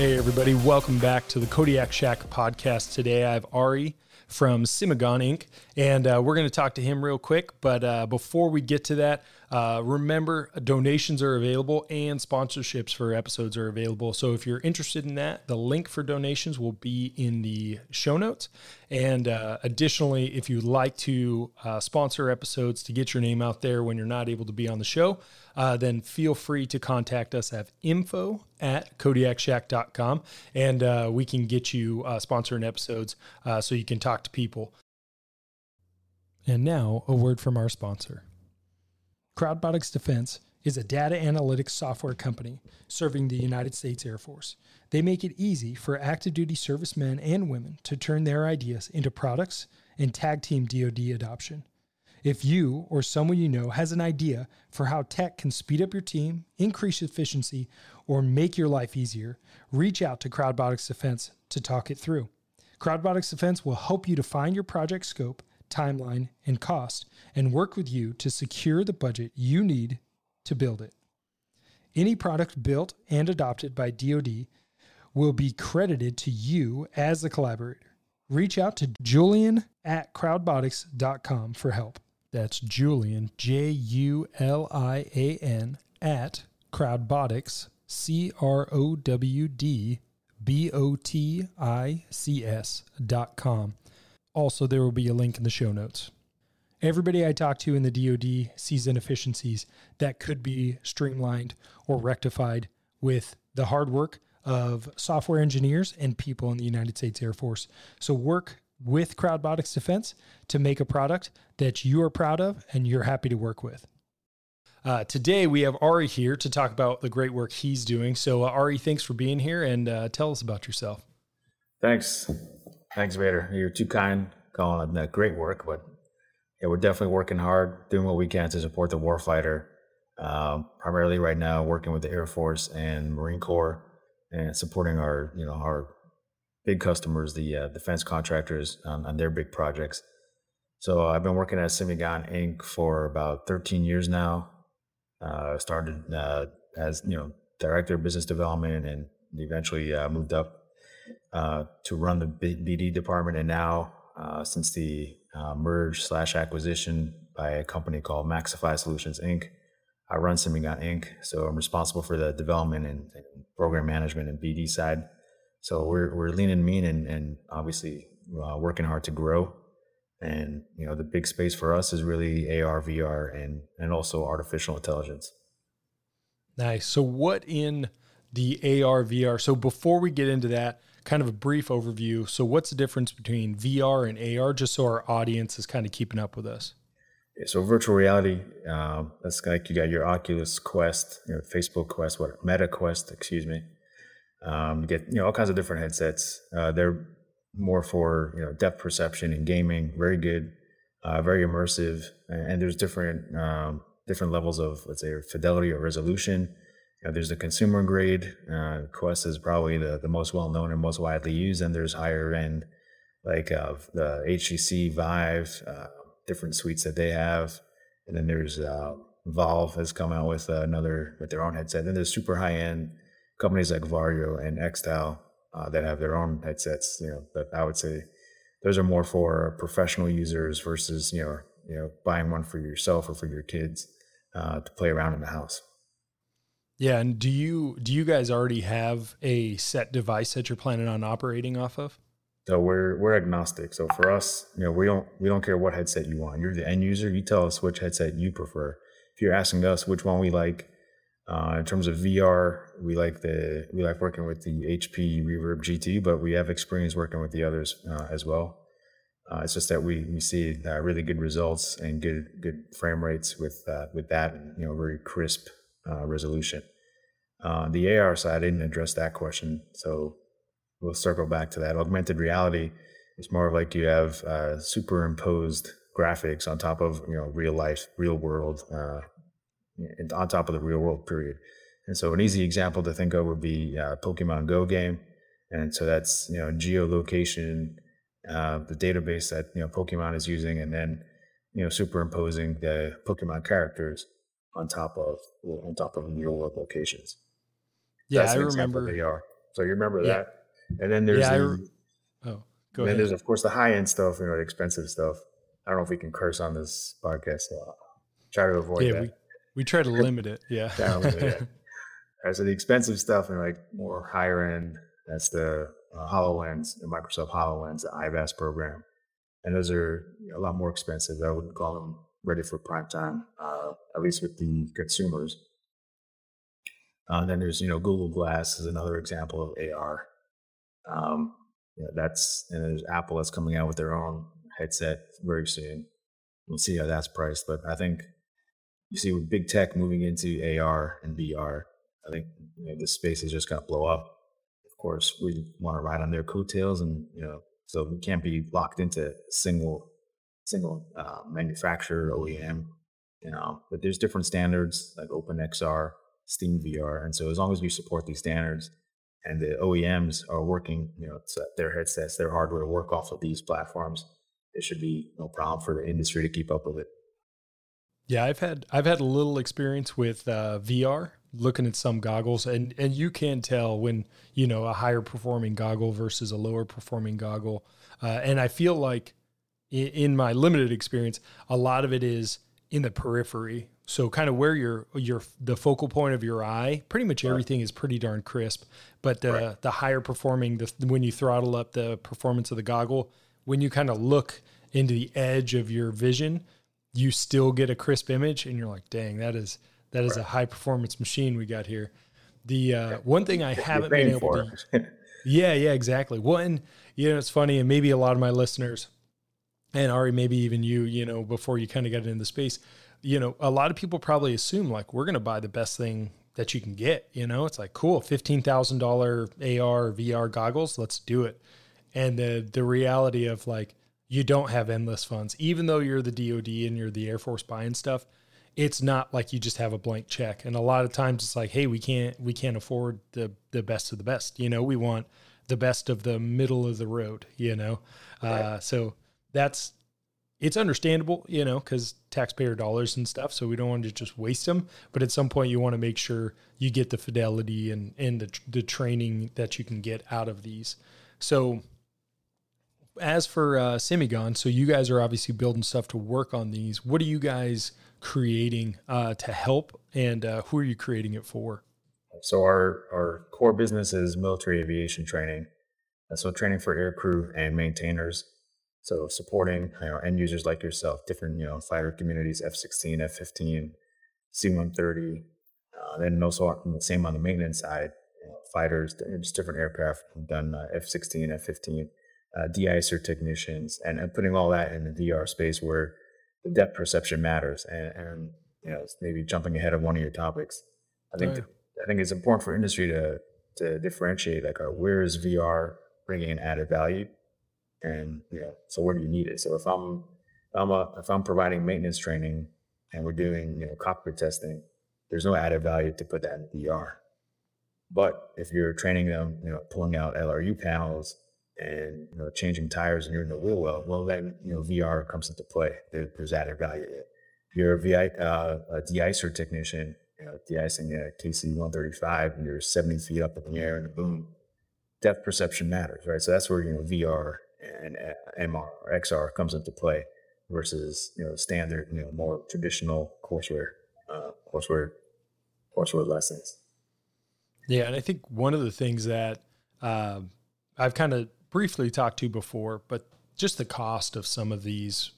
Hey, everybody, welcome back to the Kodiak Shack podcast. Today I have Ary from SimiGon Inc., and uh, we're going to talk to him real quick. But uh, before we get to that, uh, remember donations are available and sponsorships for episodes are available. So if you're interested in that, the link for donations will be in the show notes. And uh, additionally, if you'd like to uh, sponsor episodes to get your name out there when you're not able to be on the show, uh, then feel free to contact us at info at kodiakshack.com and uh, we can get you sponsoring episodes so you can talk to people. And now, a word from our sponsor. Crowdbotics Defense is a data analytics software company serving the United States Air Force. They make it easy for active duty servicemen and women to turn their ideas into products and tag team DoD adoption. If you or someone you know has an idea for how tech can speed up your team, increase efficiency, or make your life easier, reach out to Crowdbotics Defense to talk it through. Crowdbotics Defense will help you define your project scope, timeline, and cost, and work with you to secure the budget you need to build it. Any product built and adopted by DoD will be credited to you as the collaborator. Reach out to Julian at crowdbotics.com for help. That's Julian, J U L I A N, at Crowdbotics, C R O W D B O T I C S dot com. Also, there will be a link in the show notes. Everybody I talk to in the DoD sees inefficiencies that could be streamlined or rectified with the hard work of software engineers and people in the United States Air Force. So, work with Crowdbotics Defense to make a product that you are proud of and you're happy to work with. Uh, today, we have Ary here to talk about the great work he's doing. So, uh, Ary, thanks for being here and uh, tell us about yourself. Thanks. Thanks, Vader. You're too kind that great work, but yeah, we're definitely working hard, doing what we can to support the warfighter. Um, primarily right now, working with the Air Force and Marine Corps and supporting our, you know, our big customers, the uh, defense contractors on, on, their big projects. So I've been working at SimiGon Inc. for about 13 years now. Uh, started uh, as you know director of business development, and eventually uh, moved up uh, to run the BD department. And now, uh, since the merge slash acquisition by a company called Maxify Solutions Inc., I run SimiGon Inc. So I'm responsible for the development and, and program management and BD side so we're we're lean and mean and and obviously uh, working hard to grow. And you know the big space for us is really AR, VR, and and also artificial intelligence. Nice. So what in the AR, VR? So before we get into that, kind of a brief overview. So what's the difference between VR and AR, just so our audience is kind of keeping up with us? Yeah, so virtual reality, uh, that's like you got your Oculus Quest, your Facebook Quest, what Meta Quest, excuse me, Um, you get you know all kinds of different headsets. Uh, they're more for you know depth perception and gaming. Very good, uh, very immersive, and, there's different um, different levels of let's say fidelity or resolution. There's the consumer grade. Uh, Quest is probably the, the most well known and most widely used, and there's higher end like uh, the HTC Vive, uh, different suites that they have, and then there's uh, Valve has come out with another with their own headset. Then there's super high end companies like Varjo and XTAL uh, that have their own headsets. You know, but I would say those are more for professional users versus you know you know buying one for yourself or for your kids uh, to play around in the house. Yeah, and do you do you guys already have a set device that you're planning on operating off of? So we're we're agnostic. So for us, you know, we don't we don't care what headset you want. You're the end user. You tell us which headset you prefer. If you're asking us which one we like, uh, in terms of VR, we like the we like working with the HP Reverb G2, but we have experience working with the others uh, as well. Uh, it's just that we we see uh, really good results and good good frame rates with uh, with that, you know, very crisp uh, resolution. the AR side, I didn't address that question, so we'll circle back to that. Augmented reality is more of like you have superimposed graphics on top of you know real life, real world, on top of the real world period. And so an easy example to think of would be uh, Pokemon Go game, and so that's you know geolocation uh, the database that you know Pokemon is using, and then you know superimposing the Pokemon characters on top of on top of world locations. Yeah, That's I remember they are. So you remember yeah. that, and then there's yeah, the, re- oh, go then ahead. there's of course the high end stuff, you know, the expensive stuff. I don't know if we can curse on this podcast. So I'll try to avoid yeah, that. We, we try to limit it. Yeah. limit it. All right, so the expensive stuff and like more higher end. That's the uh, HoloLens, the Microsoft HoloLens, the IVAS program. And those are a lot more expensive. I wouldn't call them ready for prime time, uh, at least with the consumers. Uh, then there's, you know, Google Glass is another example of AR. Um, you know, that's, and there's Apple that's coming out with their own headset very soon. We'll see how that's priced. But I think you see with big tech moving into AR and VR, I think you know, this space is just going to blow up Of course, we want to ride on their coattails, and you know, so we can't be locked into single single uh, manufacturer OEM. You know, but there's different standards like OpenXR, Steam VR, and so as long as we support these standards, and the OEMs are working, you know, their headsets, their hardware work off of these platforms, it should be no problem for the industry to keep up with it. Yeah, I've had I've had a little experience with uh, VR looking at some goggles and and you can tell when you know a higher performing goggle versus a lower performing goggle uh, and i feel like in, my limited experience a lot of it is in the periphery so kind of where your your the focal point of your eye pretty much everything is pretty darn crisp but the right. the higher performing the when you throttle up the performance of the goggle when you kind of look into the edge of your vision you still get a crisp image and you're like dang that is that is right. a high performance machine we got here. The uh, one thing I haven't been able to, yeah, yeah, exactly. One, you know, it's funny, and maybe a lot of my listeners, and Ary, maybe even you, you know, before you kind of got into the space, you know, a lot of people probably assume like we're going to buy the best thing that you can get. You know, it's like cool, fifteen thousand dollar AR VR goggles, let's do it. And the the reality of like you don't have endless funds, even though you're the DoD and you're the Air Force buying stuff it's not like you just have a blank check. And a lot of times it's like, hey, we can't we can't afford the the best of the best. You know, we want the best of the middle of the road. You know, right. uh, so that's it's understandable, you know, because taxpayer dollars and stuff. So we don't want to just waste them. But at some point, you want to make sure you get the fidelity and and the the training that you can get out of these. So as for uh, so you guys are obviously building stuff to work on these. What are you guys? creating uh, to help, and uh, who are you creating it for? So our our core business is military aviation training, so training for air crew and maintainers. So supporting you know, end users like yourself, different you know fighter communities, F sixteen, F fifteen, C one thirty, uh, then also the same on the maintenance side, you know, fighters, just different aircraft. Done uh, F sixteen, F fifteen, uh, de-icer technicians, and, and putting all that in the VR space where the depth perception matters. And, and you know, maybe jumping ahead of one of your topics, I think oh, yeah. I think it's important for industry to to differentiate like, where is VR bringing an added value, and know, so where do you need it? So if I'm if I'm a, if I'm providing maintenance training and we're doing you know cockpit testing, there's no added value to put that in VR. But if you're training them, you know, pulling out LRU panels and you know changing tires and you're in the wheel well, well then you know VR comes into play. There, there's added value. If you're a, VI, uh, a de-icer technician, you know, de-icing a KC 135 and you're 70 feet up in the air and boom, depth perception matters, right? So that's where you know VR and uh, MR or XR comes into play versus you know standard, you know, more traditional courseware, uh, courseware, courseware lessons. Yeah, and I think one of the things that uh, I've kind of briefly talked to before, but just the cost of some of these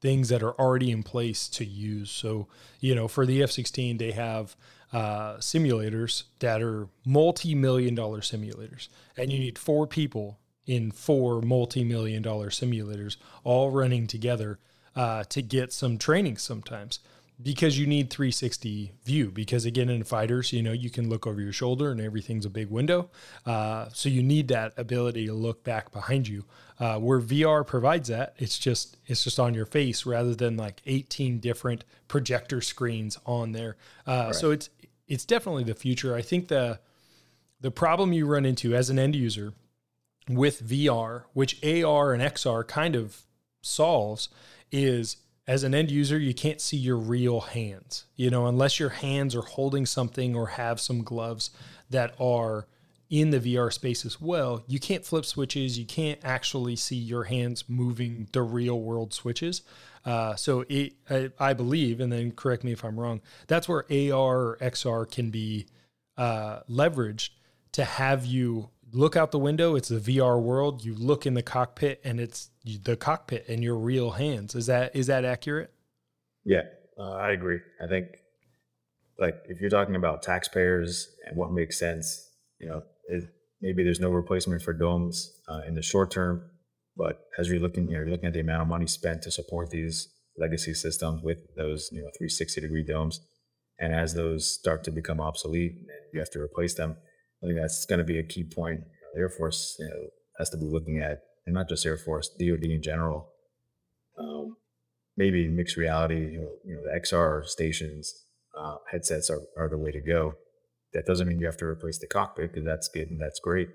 things that are already in place to use. So, you know, for the F 16, they have uh, simulators that are multi million dollar simulators, and you need four people in four multi million dollar simulators all running together uh, to get some training sometimes because you need 360 view. Because again in fighters you know you can look over your shoulder and everything's a big window. Uh, so you need that ability to look back behind you. Uh, where vr provides that it's just it's just on your face rather than like 18 different projector screens on there. Uh, right. so it's it's definitely the future. I think the the problem you run into as an end user with vr which ar and xr kind of solves is as an end user, you can't see your real hands, you know, unless your hands are holding something or have some gloves that are in the VR space as well. You can't flip switches. You can't actually see your hands moving the real world switches. Uh, so it, I, I, believe, and then correct me if I'm wrong, that's where AR or XR can be uh, leveraged to have you look out the window. It's the VR world. You look in the cockpit, and it's the cockpit and your real hands. Is that is that accurate? Yeah, uh, I agree. I think like if you're talking about taxpayers and what makes sense, you know, it, maybe there's no replacement for domes uh, in the short term, but as you're looking, you know, you're looking at the amount of money spent to support these legacy systems with those, you know, 360 degree domes, and as those start to become obsolete, you have to replace them. I think that's going to be a key point. The Air Force you know, has to be looking at, and not just Air Force, DoD in general. Um, maybe mixed reality, you know, you know the XR stations, uh, headsets are, are the way to go. That doesn't mean you have to replace the cockpit because that's good and that's great.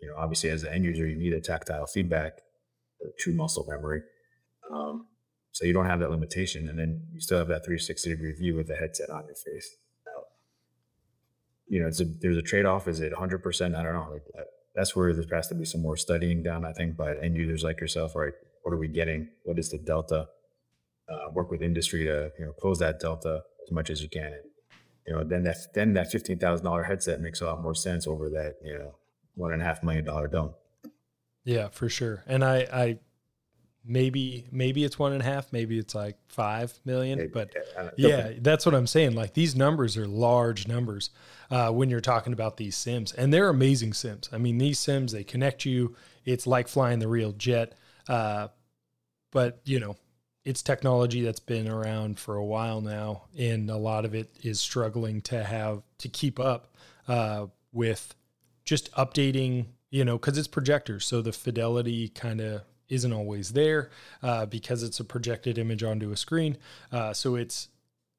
You know, obviously as an end user, you need a tactile feedback, a true muscle memory. Um, so you don't have that limitation, and then you still have that 360 degree view with the headset on your face you know, it's a, there's a trade off. Is it 100%? I don't know. Like, that's where there has to be some more studying done, I think, by end users like yourself, right? What are we getting? What is the delta? Uh, work with industry to you know close that delta as much as you can. You know, then that then that fifteen thousand dollar headset makes a lot more sense over that you know one and a half million dollar dome. Yeah, for sure. And I I maybe maybe it's one and a half maybe it's like five million but yeah that's what i'm saying. Like these numbers are large numbers uh, when you're talking about these sims and they're amazing sims. I mean these sims they connect you. It's like flying the real jet uh, but you know it's technology that's been around for a while now and a lot of it is struggling to have to keep up uh, with just updating you know because it's projectors so the fidelity kind of isn't always there uh, because it's a projected image onto a screen. Uh, so it's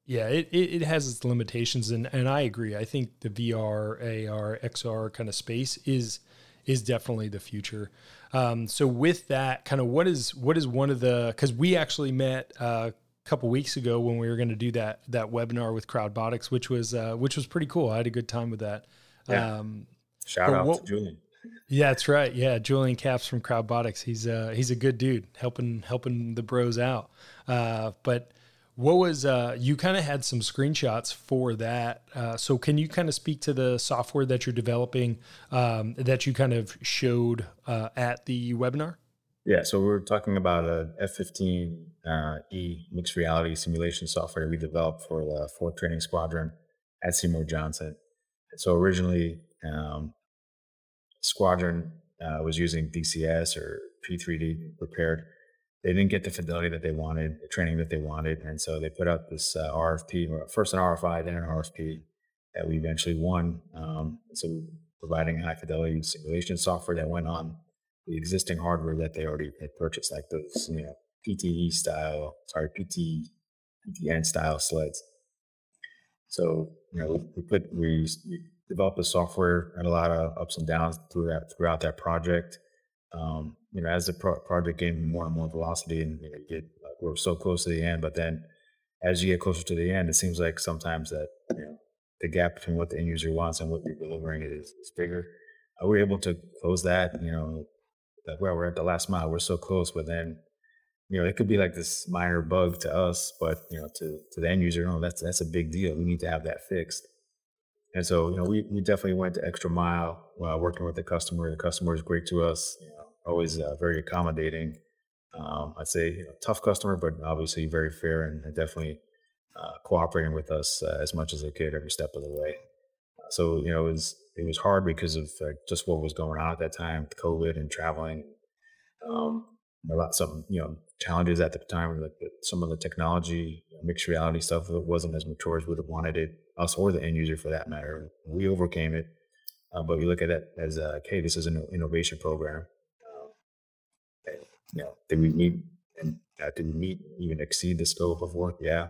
yeah, it, it, it, has its limitations, and, and I agree. I think the VR, AR, XR kind of space is is definitely the future. Um, so with that, kind of what is what is one of the because we actually met uh, a couple weeks ago when we were going to do that that webinar with Crowdbotics, which was uh, which was pretty cool. I had a good time with that. Yeah. Um, Shout out what, to Julian. Yeah, that's right. Yeah, Julian Capps from Crowdbotics. He's uh he's a good dude, helping helping the bros out. Uh, but what was uh, you kind of had some screenshots for that? Uh, so can you kind of speak to the software that you're developing um, that you kind of showed uh, at the webinar? Yeah, so we're talking about a F-15 uh, E mixed reality simulation software we developed for the Fourth Training Squadron at Seymour Johnson. So originally, um, squadron uh, was using DCS or P3D Prepar3D. They didn't get the fidelity that they wanted, the training that they wanted, and so they put out this uh, RFP, first an RFI, then an RFP that we eventually won. Um, so providing high fidelity simulation software that went on the existing hardware that they already had purchased, like those, you know, PTE style, sorry, PT, PTN style sleds. So, you know, we put, we developed the software and a lot of ups and downs through that, throughout that project. Um, you know, as the pro- project gained more and more velocity and you know, get, like, we're so close to the end, but then as you get closer to the end, it seems like sometimes that, you know, the gap between what the end user wants and what you're delivering is, is bigger. Uh, we're able to close that, you know, that where we're at the last mile, we're so close, but then, you know, it could be like this minor bug to us, but you know, to, to the end user, no, that's that's a big deal. We need to have that fixed. And so, you know, we, we definitely went the extra mile uh, working with the customer. The customer is great to us, you know, always uh, very accommodating. Um, I'd say you know, tough customer, but obviously very fair and, definitely uh, cooperating with us uh, as much as they could every step of the way. So, you know, it was it was hard because of just what was going on at that time, COVID and traveling. Um, a lot some you know challenges at the time, like some of the technology, mixed reality stuff, wasn't as mature as we would have wanted it, us or the end user for that matter. We overcame it, uh, but we look at it as, uh, okay, this is an innovation program. Um, and, you know, did we meet and uh, did we meet even exceed the scope of work? Yeah.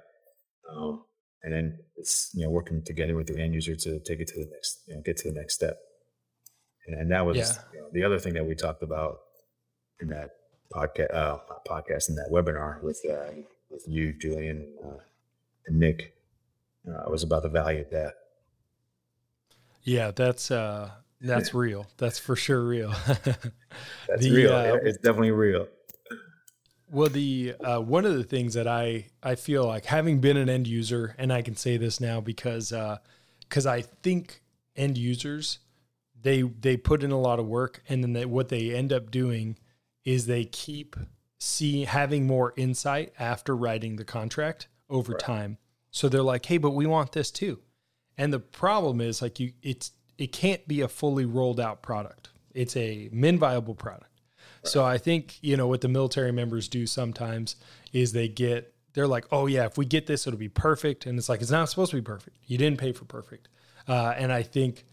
Um, and then it's you know working together with the end user to take it to the next you know get to the next step and, and that was yeah. you know, the other thing that we talked about in that podcast uh, podcast in that webinar with uh, with you julian uh, and nick. Uh, was about the value of that. Yeah that's uh that's real. That's for sure real. That's the, real. uh, it's definitely real. well, the uh, one of the things that I I feel like having been an end user, and I can say this now because because uh, I think end users they they put in a lot of work, and then they, what they end up doing is they keep see having more insight after writing the contract over right. time. So they're like, hey, but we want this too. And the problem is like you it's it can't be a fully rolled out product. It's a min viable product. So I think, you know, what the military members do sometimes is they get, they're like, oh, yeah, if we get this, it'll be perfect. And it's like, it's not supposed to be perfect. You didn't pay for perfect. Uh, and I think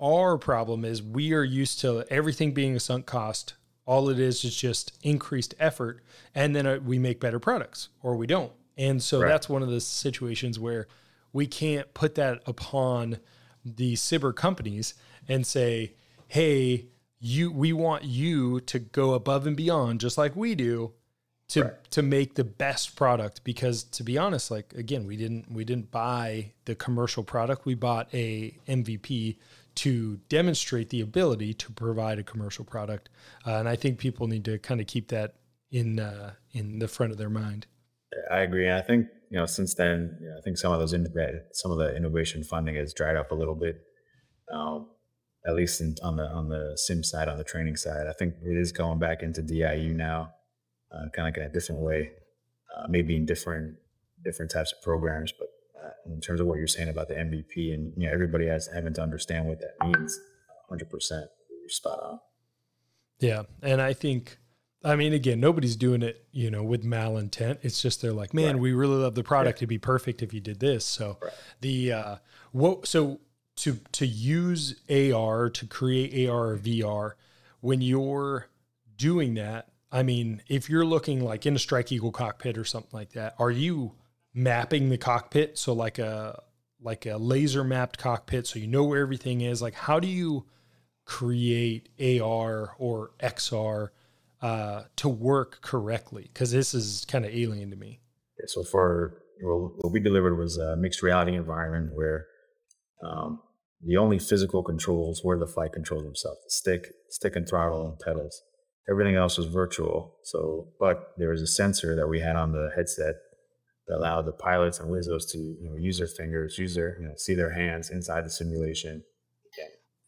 our problem is we are used to everything being a sunk cost. All it is is just increased effort. And then uh, we make better products or we don't. And so right. that's one of the situations where we can't put that upon the cyber companies and say, hey, you we want you to go above and beyond just like we do to right. to make the best product because to be honest like again we didn't we didn't buy the commercial product we bought a MVP to demonstrate the ability to provide a commercial product uh, and I think people need to kind of keep that in uh, in the front of their mind I agree I think you know since then you know, I think some of those in, some of the innovation funding has dried up a little bit um, at least in, on the on the sim side, on the training side. I think it is going back into DIU now, uh, kind of like in a different way, uh, maybe in different different types of programs. But in terms of what you're saying about the MVP, and you know, everybody has having to understand what that means. 100, percent you're spot on. Yeah, and I think. I mean, again, nobody's doing it, you know, with malintent. It's just they're like, man, right. we really love the product. Yeah. It'd be perfect if you did this. So right. the uh, what? So to to use AR to create AR or VR when you're doing that I mean if you're looking like in a strike eagle cockpit or something like that are you mapping the cockpit. So like a like a laser mapped cockpit. So you know where everything is. Like how do you create AR or XR uh, to work correctly? Because this is kind of alien to me. So for well, what we delivered was a mixed reality environment where um, the only physical controls were the flight controls themselves, the stick, stick and throttle and pedals. Everything else was virtual. So, but there was a sensor that we had on the headset that allowed the pilots and Wizzos to you know, use their fingers, use their, you know, see their hands inside the simulation.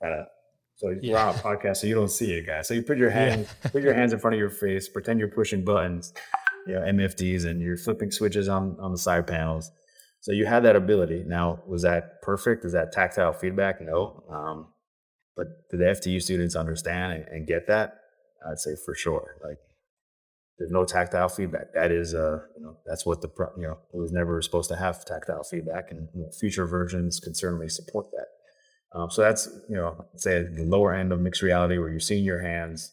Yeah. so yeah. we're on a podcast, so you don't see it, guys. So you put your hands, yeah. put your hands in front of your face, pretend you're pushing buttons, you know, MFDs, and you're flipping switches on on the side panels so you had that ability. Now, was that perfect? Is that tactile feedback? No. Um, but did the FTU students understand and, and, get that? I'd say for sure. Like, there's no tactile feedback. That is, uh, you know, that's what the you know it was never supposed to have tactile feedback, and you know, future versions can certainly support that. Um, so that's you know say the lower end of mixed reality where you're seeing your hands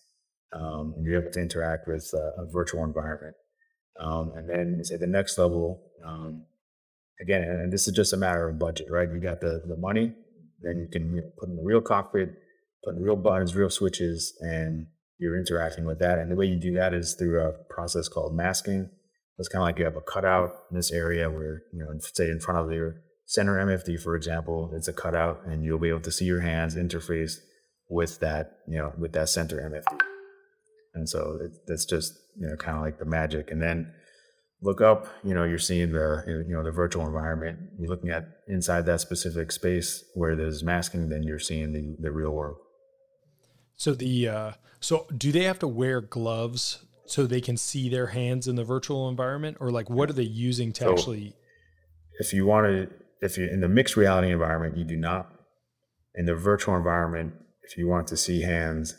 um, and you're able to interact with uh, a virtual environment. Um, and then say the next level, um, again, and this is just a matter of budget, right? You got the the money, then you can you know, put in the real cockpit, put in real buttons, real switches, and you're interacting with that. And the way you do that is through a process called masking. It's kind of like you have a cutout in this area where, you know, say in front of your center MFD, for example, it's a cutout and you'll be able to see your hands interface with that, you know, with that center MFD. And so it, that's just, you know, kind of like the magic. And then look up, you know, you're seeing the, you know, the virtual environment. You're looking at inside that specific space where there's masking, then you're seeing the, the real world. So the, uh, so do they have to wear gloves so they can see their hands in the virtual environment or like what are they using to so actually if you want to if you're in the mixed reality environment, you do not. In the virtual environment, if you want to see hands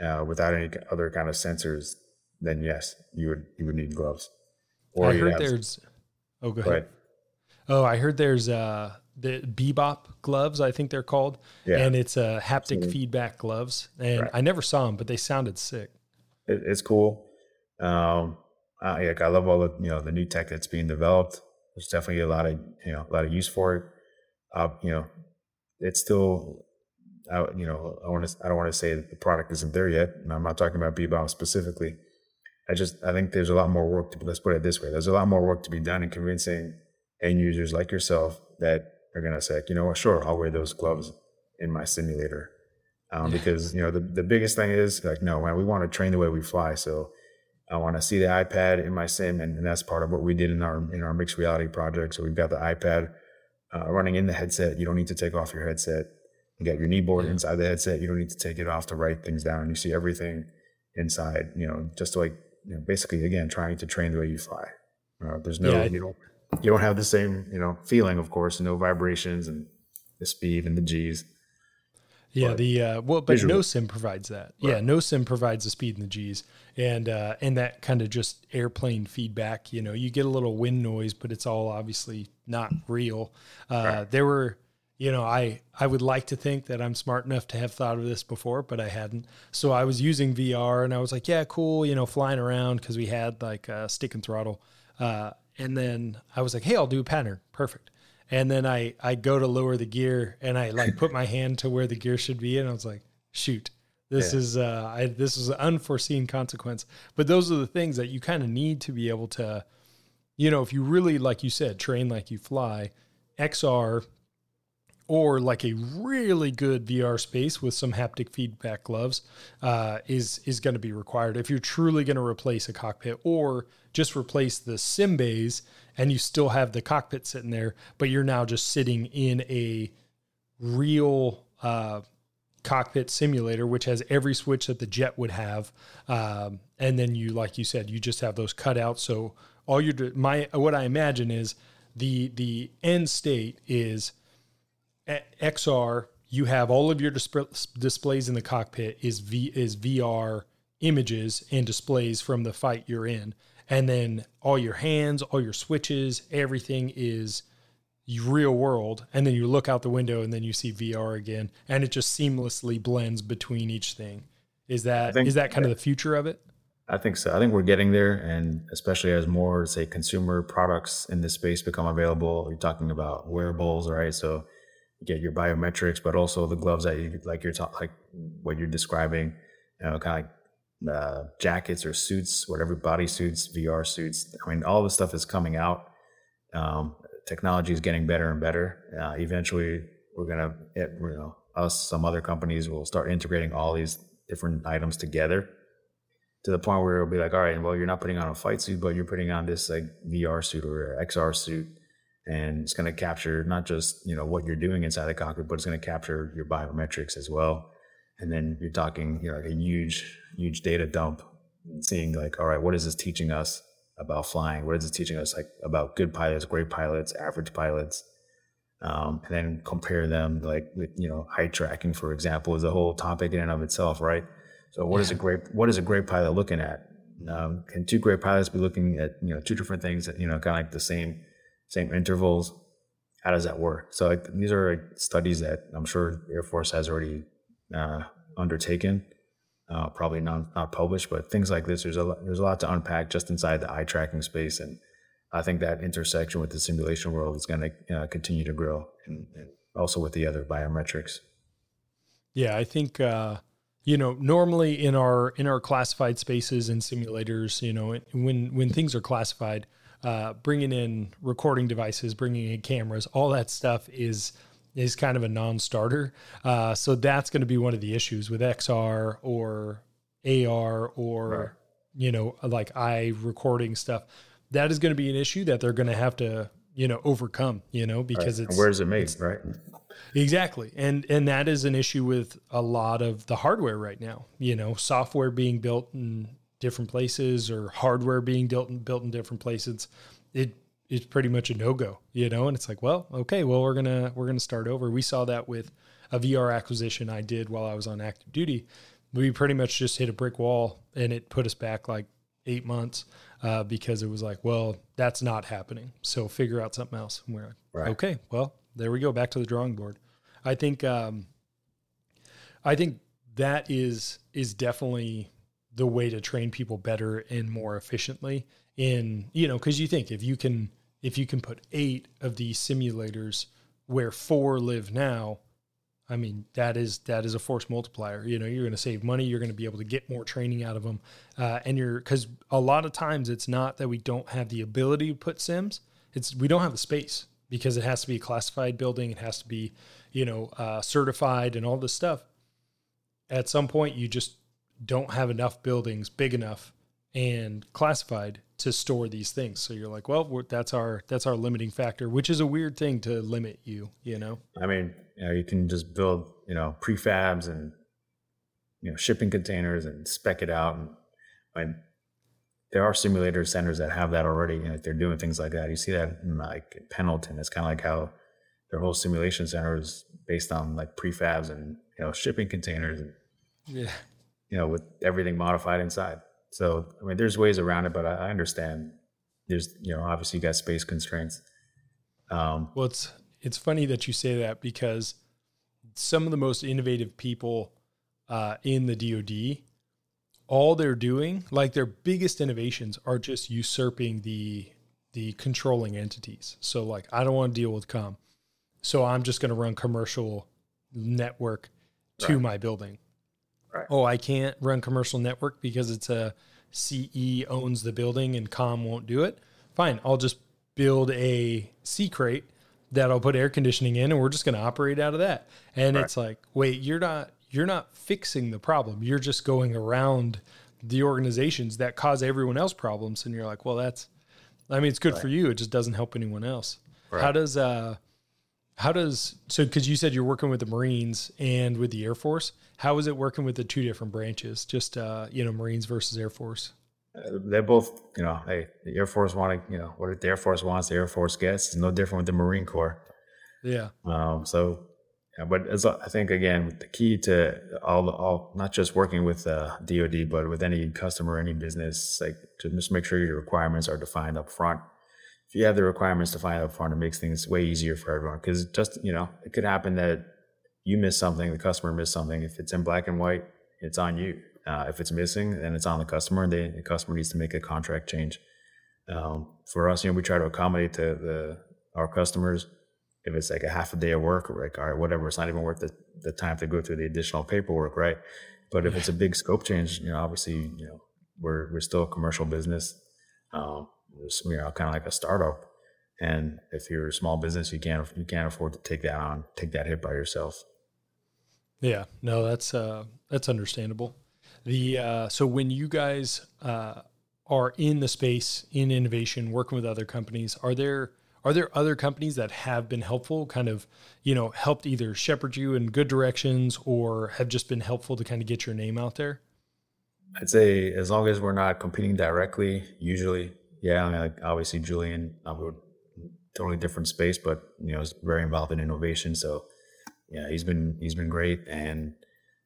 uh, without any other kind of sensors, then yes, you would you would need gloves. Or I heard there's. Oh, go ahead. Oh, I heard there's uh the Bebop gloves. I think they're called, yeah. and it's uh, haptic mm-hmm. feedback gloves. And right. I never saw them, but they sounded sick. It, it's cool. Um, I, like I love all the you know the new tech that's being developed there's definitely a lot of you know a lot of use for it. Uh, you know, it's still, I, you know, I want to I don't want to say that the product isn't there yet. And I'm not talking about Bebop specifically. I just I think there's a lot more work to let's put it this way. There's a lot more work to be done in convincing end users like yourself that are gonna say, you know what, sure, I'll wear those gloves in my simulator. Um, because you know the, the biggest thing is like no man we want to train the way we fly so I want to see the iPad in my sim, and, and, that's part of what we did in our in our mixed reality project. So we've got the iPad uh, running in the headset. You don't need to take off your headset. You got your knee board yeah. inside the headset. You don't need to take it off to write things down. You see everything inside. You know, just like you know, basically again trying to train the way you fly. Uh, there's no yeah, you don't you don't have the same you know feeling, of course, no vibrations and the speed and the G's. Yeah, but the uh, well, but visually. no sim provides that. Right. Yeah, no sim provides the speed and the G's, and uh, and that kind of just airplane feedback. You know, you get a little wind noise, but it's all obviously not real. Uh, right. There were, you know, I I would like to think that I'm smart enough to have thought of this before, but I hadn't. So I was using VR, and I was like, yeah, cool, you know, flying around because we had like a stick and throttle, uh, and then I was like, hey, I'll do a pattern, perfect. And then I I go to lower the gear and I like put my hand to where the gear should be and I was like shoot. This yeah. is uh I, this is an unforeseen consequence. But those are the things that you kind of need to be able to you know if you really like you said train like you fly XR or like a really good VR space with some haptic feedback gloves uh, is is going to be required if you're truly going to replace a cockpit or just replace the sim bays and you still have the cockpit sitting there, but you're now just sitting in a real uh, cockpit simulator, which has every switch that the jet would have, um, and then you, like you said, you just have those cutouts. So all you're my what I imagine is the the end state is XR, you have all of your disp- displays in the cockpit is V is VR images and displays from the fight you're in, and then all your hands, all your switches, everything is real world. And then you look out the window and then you see VR again, and it just seamlessly blends between each thing. Is that think, is that kind of the future of it? I think so. I think we're getting there, and especially as more say consumer products in this space become available. You're talking about wearables, right? So you get your biometrics, but also the gloves that you like you're talking like what you're describing, you know, kind of like uh, jackets or suits, whatever body suits, VR suits. I mean, all this stuff is coming out. Um, technology is getting better and better. Uh, eventually, we're gonna, it, you know, us, some other companies will start integrating all these different items together to the point where it'll be like, all right, well, you're not putting on a fight suit, but you're putting on this like VR suit or XR suit and it's to capture not just you know what you're doing inside the cockpit, but it's to capture your biometrics as well. And then you're talking you know like a huge huge data dump, seeing like all right, what is this teaching us about flying? What is this teaching us like about good pilots, great pilots, average pilots? Um, and then compare them like with you know height tracking, for example, is a whole topic in and of itself, right? So what yeah. is a great what is a great pilot looking at? Um, can two great pilots be looking at you know two different things? That, you know, kind of like the same same intervals. how does that work? So like, these are like, studies that I'm sure Air Force has already uh, undertaken, uh, probably not not published, but things like this. There's a there's a lot to unpack just inside the eye tracking space, and I think that intersection with the simulation world is going to uh, continue to grow, and, and, also with the other biometrics. Yeah, I think uh, you know normally in our in our classified spaces and simulators, you know, when when things are classified uh, bringing in recording devices, bringing in cameras, all that stuff is is kind of a non-starter. Uh, so that's going to be one of the issues with XR or AR or right. you know like I recording stuff. That is going to be an issue that they're going to have to you know overcome. You know because right. it's where is it made, right? Exactly. And and that is an issue with a lot of the hardware right now. You know, software being built in different places or hardware being built in, built in different places, it it's pretty much a no go, you know. And it's like, well, okay, well we're gonna we're gonna start over. We saw that with a VR acquisition I did while I was on active duty. We pretty much just hit a brick wall, and it put us back like eight months uh, because it was like, well, that's not happening. So figure out something else. And we're like, right. okay, well, there we go, back to the drawing board. I think, um, I think that is is definitely the way to train people better and more efficiently in you know because you think if you can if you can put eight of these simulators where four live now i mean that is that is a force multiplier. You know you're going to save money you're going to be able to get more training out of them uh, and you're because a lot of times it's not that we don't have the ability to put sims it's we don't have the space because it has to be a classified building it has to be you know uh, certified and all this stuff. At some point you just don't have enough buildings big enough and classified to store these things. So you're like, well, that's our that's our limiting factor, which is a weird thing to limit you. You know. I mean, you know, you can just build you know prefabs and you know shipping containers and spec it out, and, and there are simulator centers that have that already. You know, they're doing things like that. You see that in like Pendleton. It's kind of like how their whole simulation center is based on like prefabs and you know shipping containers and yeah you know, with everything modified inside. So, I mean, there's ways around it, but I, I understand there's, you know, obviously you got space constraints. Um, well, it's, it's funny that you say that because some of the most innovative people uh, in the DoD, all they're doing, like their biggest innovations, are just usurping the the controlling entities. So, like, I don't want to deal with com, so I'm just going to run commercial network to right. my building. Right. Oh, I can't run commercial network because it's a CE owns the building and com won't do it. Fine, I'll just build a C crate that I'll put air conditioning in and we're just going to operate out of that. And right. it's like, wait, you're not you're not fixing the problem. You're just going around the organizations that cause everyone else problems and you're like, well, that's I mean, it's good right. for you. It just doesn't help anyone else. How does uh how does so because you said you're working with the Marines and with the Air Force? How is it working with the two different branches? Just uh, you know, Marines versus Air Force. Uh, they're both, you know, hey, the Air Force wanting, you know, what the Air Force wants, the Air Force gets. It's no different with the Marine Corps. Yeah. Um. So, yeah, but as I think again, the key to all, all not just working with uh, DoD, but with any customer, any business, like to just make sure your requirements are defined up front if you have the requirements to find up front, it makes things way easier for everyone. Because just you know, it could happen that you miss something, the customer missed something. If it's in black and white, it's on you. Uh, if it's missing, then it's on the customer, they, the customer needs to make a contract change. Um, for us, you know, we try to accommodate the, the our customers. If it's like a half a day of work, or like all right, whatever, it's not even worth the, the time to go through the additional paperwork, right? But if it's a big scope change, you know, obviously, you know, we're we're still a commercial business. Um, you know, kind of like a startup. And if you're a small business, you can't you can't afford to take that on, take that hit by yourself. Yeah, no, that's uh, that's understandable. The uh, so when you guys uh, are in the space in innovation, working with other companies, are there are there other companies that have been helpful, kind of you know helped either shepherd you in good directions or have just been helpful to kind of get your name out there? I'd say as long as we're not competing directly, usually yeah, I mean, like obviously Julian, uh, I'm a totally different space, but you know, is very involved in innovation. So yeah, he's been he's been great, and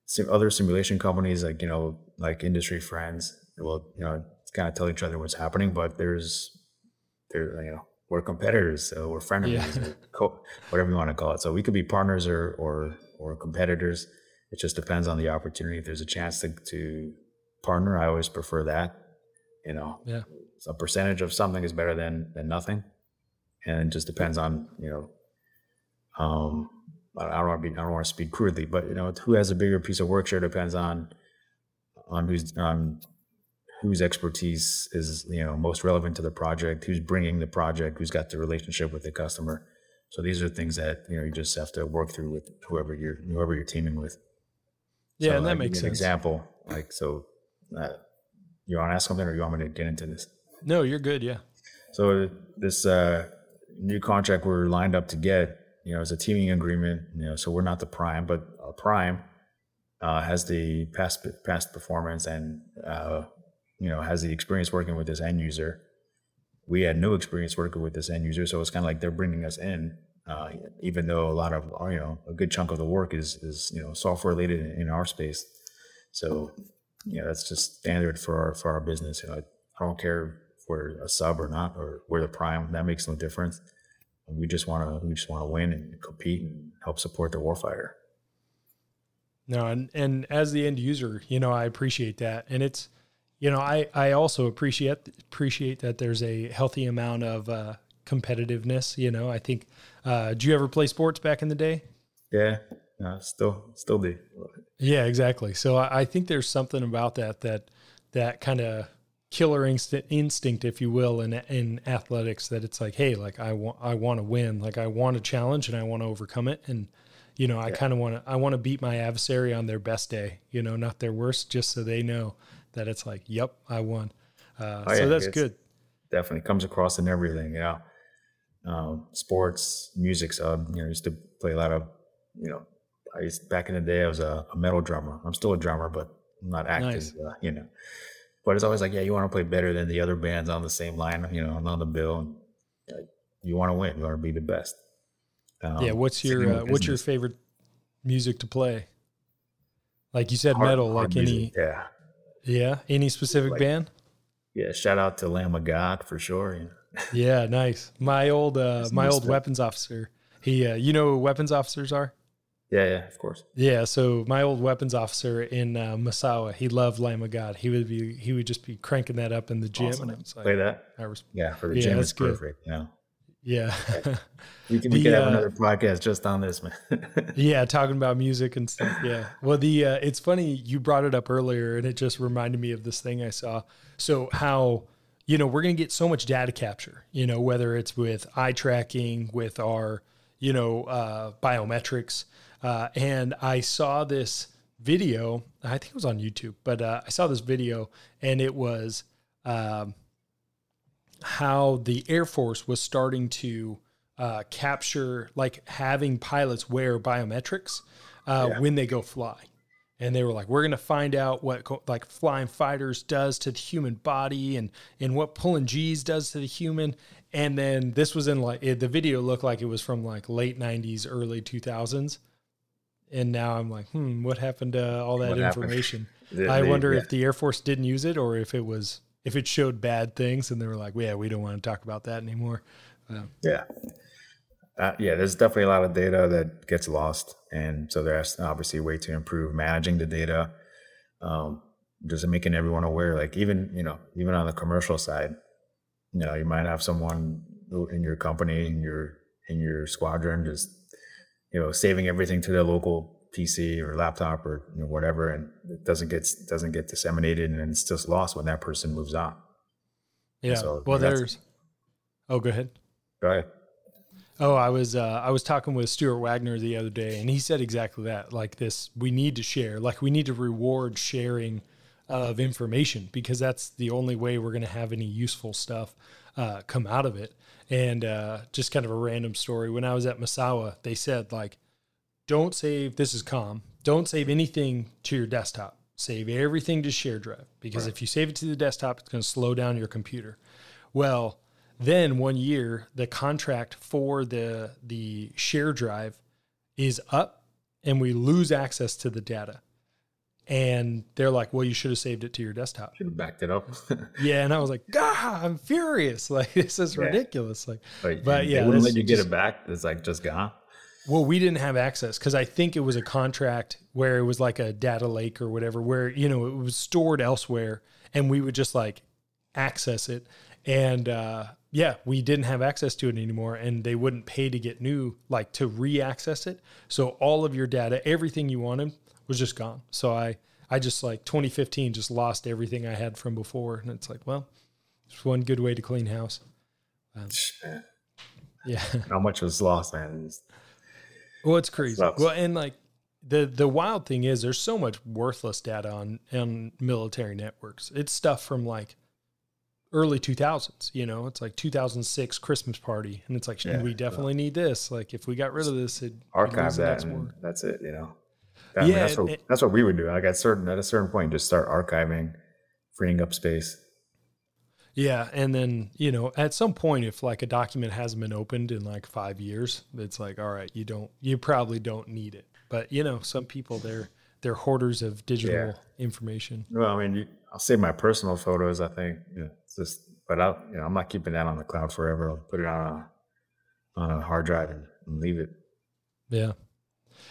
some other simulation companies like you know like industry friends will you know kind of tell each other what's happening, but there's there you know we're competitors, so we're frenemies, yeah. co- whatever you want to call it. So we could be partners or or or competitors. It just depends on the opportunity. If there's a chance to to partner, I always prefer that. You know, yeah, a percentage of something is better than than nothing, and it just depends on you know. Um, I don't want to be I don't want to speak crudely, but you know, who has a bigger piece of work share depends on on who's on whose expertise is you know most relevant to the project, who's bringing the project, who's got the relationship with the customer. So these are things that you know you just have to work through with whoever you're whoever you're teaming with. Yeah, so, and that makes an sense. Example, like so, uh, you want to ask something, or you want me to get into this? No, you're good. Yeah. So this uh, new contract we're lined up to get, you know, is a teaming agreement. You know, so we're not the prime, but a prime uh, has the past past performance and uh, you know has the experience working with this end user. We had no experience working with this end user, so it's kind of like they're bringing us in, uh, even though a lot of you know a good chunk of the work is is you know software related in, in our space. So yeah, that's just standard for our for our business. You know, I don't care if we're a sub or not, or we're the prime. That makes no difference. We just want to we just want to win and compete and help support the warfighter. No, and and as the end user, you know, I appreciate that, and it's, you know, I I also appreciate appreciate that there's a healthy amount of uh, competitiveness. You know, I think. Uh, did you ever play sports back in the day? Yeah, no, still still do. Yeah, exactly. So I, I think there's something about that that that kind of killer instinct, instinct, if you will, in in athletics. That it's like, hey, like I want I want to win, like I want a challenge and I want to overcome it, and you know, I kind of want to I want to beat my adversary on their best day, you know, not their worst, just so they know that it's like, yep, I won. Uh, oh, so yeah, that's good. Definitely comes across in everything, you know. Um, sports, music. So you know, I used to play a lot of, you know, I used back in the day. I was a, a metal drummer. I'm still a drummer, but I'm not active, nice. uh, you know. But it's always like, yeah, you want to play better than the other bands on the same line, you know, on the bill, and uh, you want to win. You want to be the best. Um, yeah, what's your uh, what's your favorite music to play? Like you said, hard, metal. Hard like music, any, yeah, yeah. Any specific like, band? Yeah, shout out to Lamb of God for sure. Yeah, yeah nice. My old uh, my old stuff. weapons officer. He, uh, you know, who weapons officers are. Yeah, yeah, of course. Yeah, so my old weapons officer in uh, Misawa, he loved Lamb of God. He would be, he would just be cranking that up in the gym. Awesome. And like, Play that. I was, yeah, for the yeah, gym, it's good. perfect. Yeah. Yeah. we can, we can have uh, another podcast just on this, man. yeah, talking about music and stuff. Yeah. Well, the uh, it's funny you brought it up earlier, and it just reminded me of this thing I saw. So how you know we're going to get so much data capture. You know whether it's with eye tracking, with our you know uh, biometrics, uh, and I saw this video. I think it was on YouTube, but uh, I saw this video, and it was. Um, how the Air Force was starting to uh, capture, like having pilots wear biometrics uh, yeah. when they go fly. And they were like, we're going to find out what like flying fighters does to the human body and, and what pulling G's does to the human. And then this was in like, it, the video looked like it was from like late 90s, early 2000s. And now I'm like, hmm, what happened to all that what information? I wonder yeah. if the Air Force didn't use it or if it was if it showed bad things and they were like, yeah, we don't want to talk about that anymore. Um, yeah. Uh, yeah, there's definitely a lot of data that gets lost. And so there's obviously a way to improve managing the data, um, just making everyone aware. Like even, you know, even on the commercial side, you know, you might have someone in your company, in your, in your squadron, just, you know, saving everything to their local PC or laptop or you know, whatever, and it doesn't get doesn't get disseminated, and it's just lost when that person moves on. Yeah. So, well, there's. Oh, go ahead. Go ahead. Oh, I was uh, I was talking with Stuart Wagner the other day, and he said exactly that. Like this, we need to share. Like we need to reward sharing of information because that's the only way we're going to have any useful stuff uh, come out of it. And uh, just kind of a random story. When I was at Misawa, they said like don't save this is calm don't save anything to your desktop save everything to share drive because right. if you save it to the desktop it's going to slow down your computer well then one year the contract for the the share drive is up and we lose access to the data and they're like, "Well, you should have saved it to your desktop." Should have backed it up. yeah, and I was like, "God, I'm furious! Like this is Yeah. ridiculous!" Like, but, But, yeah, they wouldn't let you get it back. It's like just gone. well, we didn't have access because I think it was a contract where it was like a data lake or whatever, where you know it was stored elsewhere, and we would just like access it, and uh, yeah, we didn't have access to it anymore, and they wouldn't pay to get new, like to re-access it. So all of your data, everything you wanted, was just gone. So I, I just like 2015 just lost everything I had from before, and it's like, well, it's one good way to clean house. Um, man, Yeah. How much was lost, man? It's- Well, it's crazy. sucks. Well, and like the the wild thing is, there's so much worthless data on on military networks. It's stuff from like early 2000s. You know, it's like 2006 Christmas party, and it's like Yeah, we definitely need this. Like if we got rid of this, it Archive the that, next and that's it. You know. That- I mean, Yeah, that's what it- that's what we would do. Like at certain at a certain point, just start archiving, freeing up space. Yeah, and then you know, at some point, if like a document hasn't been opened in like five years, it's like, all right, you don't, you probably don't need it. But you know, some people they're they're hoarders of digital Yeah. information. Well, I mean, you, I'll save my personal photos. I think, it's just, but I, you know, I'm not keeping that on the cloud forever. I'll put it on a on a hard drive and, and leave it. Yeah.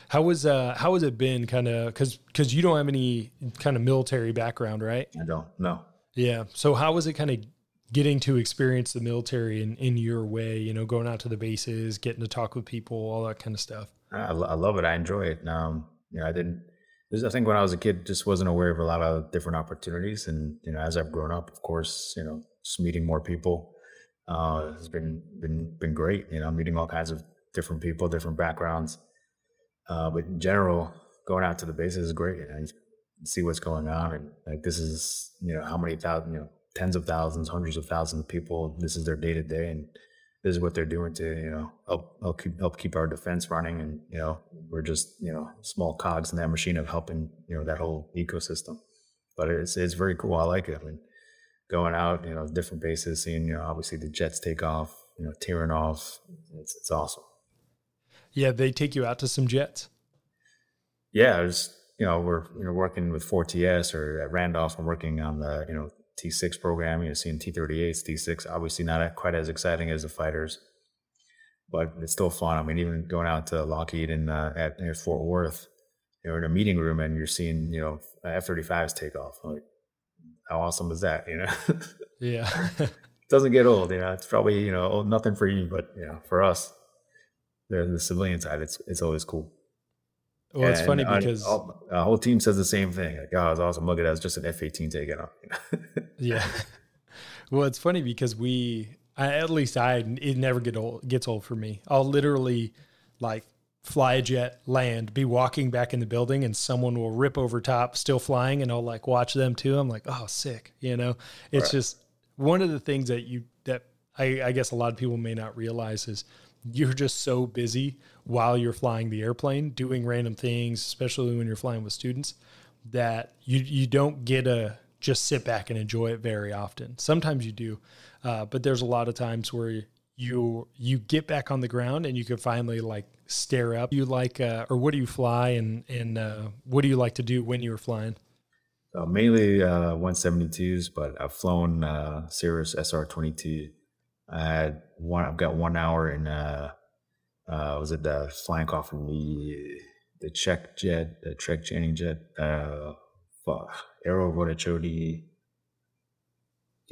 How was uh how has it been kind of cuz cuz you don't have any kind of military background, right? I don't know. Yeah. So how was it kind of getting to experience the military in in your way, you know, going out to the bases, getting to talk with people, all that kind of stuff? I, I love it. I enjoy it. Um, you know, I didn't. I think when I was a kid, just wasn't aware of a lot of different opportunities, and you know, as I've grown up, of course, you know, just meeting more people uh, has been been been great. You know, meeting all kinds of different people, different backgrounds. Uh, but in general, going out to the bases is great. You see what's going on, and like this is you know how many thousand, you know, tens of thousands, hundreds of thousands of people. This is their day to day, and this is what they're doing to you know help help keep, help keep our defense running and you know we're just you know small cogs in that machine of helping you know that whole ecosystem but it's it's very cool i like it i mean going out you know different bases seeing you know obviously the jets take off you know tearing off it's, it's awesome Yeah, they take you out to some jets. yeah it's you know we're you know working with 4ts or at randolph. I'm working on the you know t6 program. You know seeing t38s t6 obviously not quite as exciting as the fighters but it's still fun. I mean even going out to lockheed and uh, at, at fort worth you're in a meeting room and you're seeing you know f-35s take off. Like how awesome is that? You know? Yeah. it doesn't get old you know? It's probably you know nothing for you but you know for us the, the civilian side it's it's always cool well, it's and funny because all- our whole team says the same thing. Like, oh, it's awesome. Look at that. It's just an F 18 taking off. Yeah. well, it's funny because we, I, at least I, it never get old, gets old for me. I'll literally like fly a jet, land, be walking back in the building, and someone will rip over top, still flying, and I'll like watch them too. I'm like, oh, sick. You know, it's Right. just one of the things that you that I, I guess a lot of people may not realize is you're just so busy while you're flying the airplane doing random things, especially when you're flying with students, that you you don't get a just sit back and enjoy it very often. Sometimes you do, uh, but there's a lot of times where you you get back on the ground and you can finally like stare up. You like uh, or what do you fly and and uh, what do you like to do when you were flying? Uh, mainly uh, 172s, but I've flown uh, Cirrus SR22 uh, one, I've got one hour in. Uh, uh, was it the flying coffin? The the Czech jet, the trek training jet. Uh, fuck, Aero You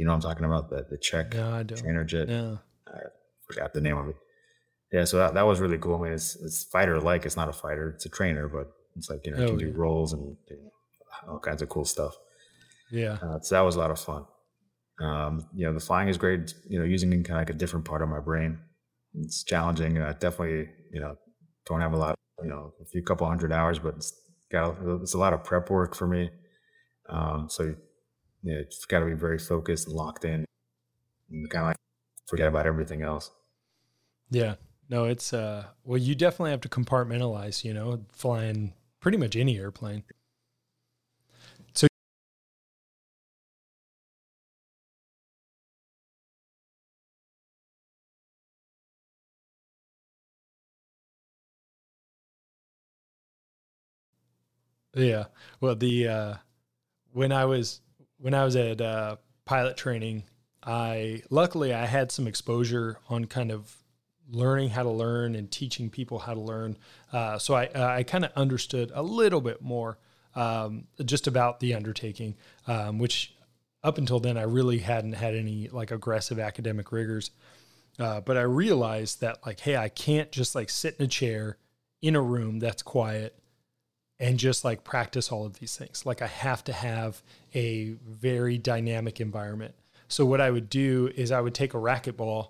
know what I'm talking about? The the Czech no, I don't. trainer jet. No. I forgot the name of it. Yeah, so that, that was really cool. I mean, it's it's fighter like. It's not a fighter. It's a trainer, but it's like you know oh, you can yeah. do rolls and all kinds of cool stuff. Yeah. Uh, so that was a lot of fun. Um, you know, the flying is great. You know, using kind of like a different part of my brain. It's challenging. Uh, definitely, you know, don't have a lot. You know, a few couple hundred hours, but it's got it's a lot of prep work for me. Um, so you know, it's got to be very focused and locked in. And kind of like forget about everything else. Yeah. No, it's uh well you definitely have to compartmentalize, you know, flying pretty much any airplane. Yeah. Well, the uh, when I was when I was at uh, pilot training, I luckily I had some exposure on kind of learning how to learn and teaching people how to learn. Uh, so I I kind of understood a little bit more um, just about the undertaking, um, which up until then I really hadn't had any like aggressive academic rigors. Uh, but I realized that like, hey, I can't just like sit in a chair in a room that's quiet and just like practice all of these things. Like I have to have a very dynamic environment. So what I would do is I would take a racquetball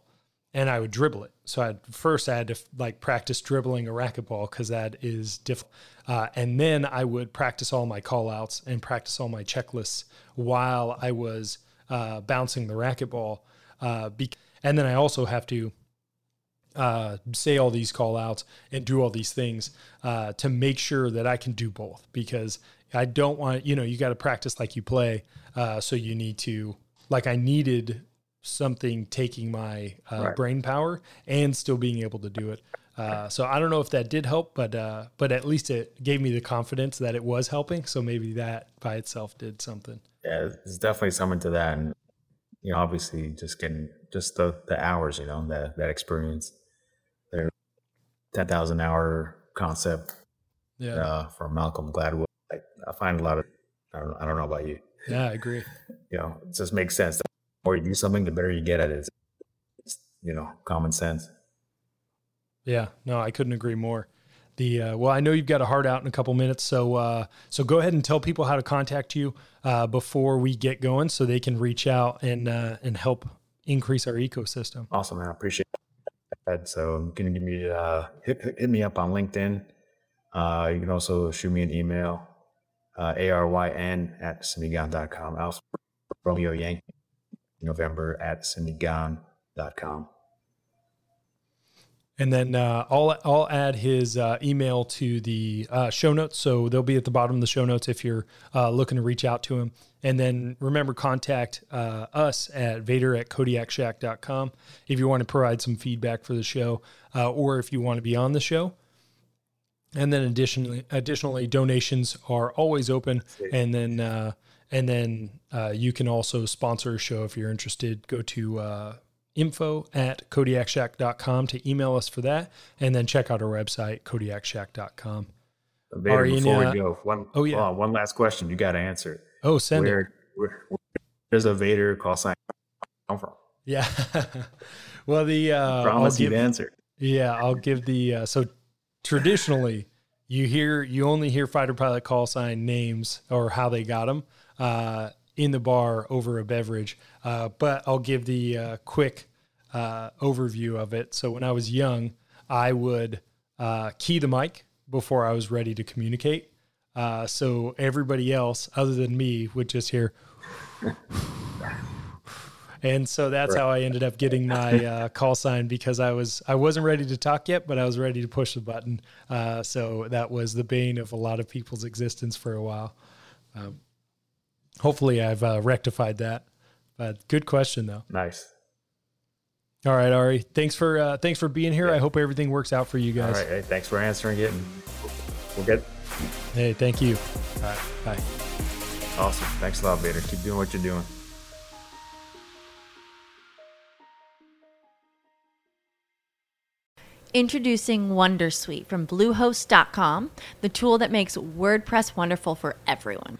and I would dribble it. So I'd first I had to like practice dribbling a racquetball because that is difficult. Uh, and then I would practice all my call outs and practice all my checklists while I was uh, bouncing the racquetball. Uh, be- and then I also have to uh, say all these call outs and do all these things uh, to make sure that I can do both because I don't want, you know, you got to practice like you play. Uh, so you need to, like, I needed something taking my uh, right. brain power and still being able to do it. Uh, so I don't know if that did help, but uh, but at least it gave me the confidence that it was helping. So maybe that by itself did something. Yeah, there's definitely something to that, and you know, obviously, just getting just the the hours, you know, that that experience 10,000 hour concept yeah. uh, from Malcolm Gladwell. I, I, find a lot of, I don't, I don't know about you. Yeah, I agree. You know, it just makes sense. The more you do something, the better you get at it. It's, you know, common sense. Yeah, no, I couldn't agree more. The uh, well, I know you've got a heart out in a couple minutes, so uh, so go ahead and tell people how to contact you uh, before we get going, so they can reach out and uh, and help increase our ecosystem. Awesome, man. I appreciate so you can give me uh, hit, hit me up on LinkedIn. Uh, you can also shoot me an email, uh, aryn at simigon.com. Also, Romeo Yankee, November at simigon.com. And then uh, I'll I'll add his uh, email to the uh, show notes, so they'll be at the bottom of the show notes if you're uh, looking to reach out to him. And then remember, contact uh, us at Vader at KodiakShack.com if you want to provide some feedback for the show, uh, or if you want to be on the show. And then additionally, additionally, donations are always open. And then and then you can also sponsor a show if you're interested. Go to info at kodiakshack.com to email us for that. And then check out our website, kodiakshack.com. Vader, before we go, one, oh, yeah. one last question you got to answer. Oh, send where, it. Where, where does a Vader call sign come from? Yeah. well, the uh, promise you answer. Yeah, I'll give the uh, so traditionally you hear you only hear fighter pilot call sign names or how they got them. Uh, in the bar over a beverage. Uh, but I'll give the uh, quick uh, overview of it. So when I was young, I would uh, key the mic before I was ready to communicate. Uh, so everybody else, other than me, would just hear. and so that's how I ended up getting my uh, call sign because I was I wasn't ready to talk yet, but I was ready to push the button. so that was the bane of a lot of people's existence for a while. Um, hopefully I've uh, rectified that. But good question though. Nice. All right, Ary. Thanks for uh, thanks for being here. Yeah. I hope everything works out for you guys. All right. Hey, thanks for answering it. And we'll get. Hey, thank you. All right. Bye. Awesome. Thanks a lot, Vader. Keep doing what you're doing. Introducing Wondersuite from Bluehost.com, the tool that makes WordPress wonderful for everyone.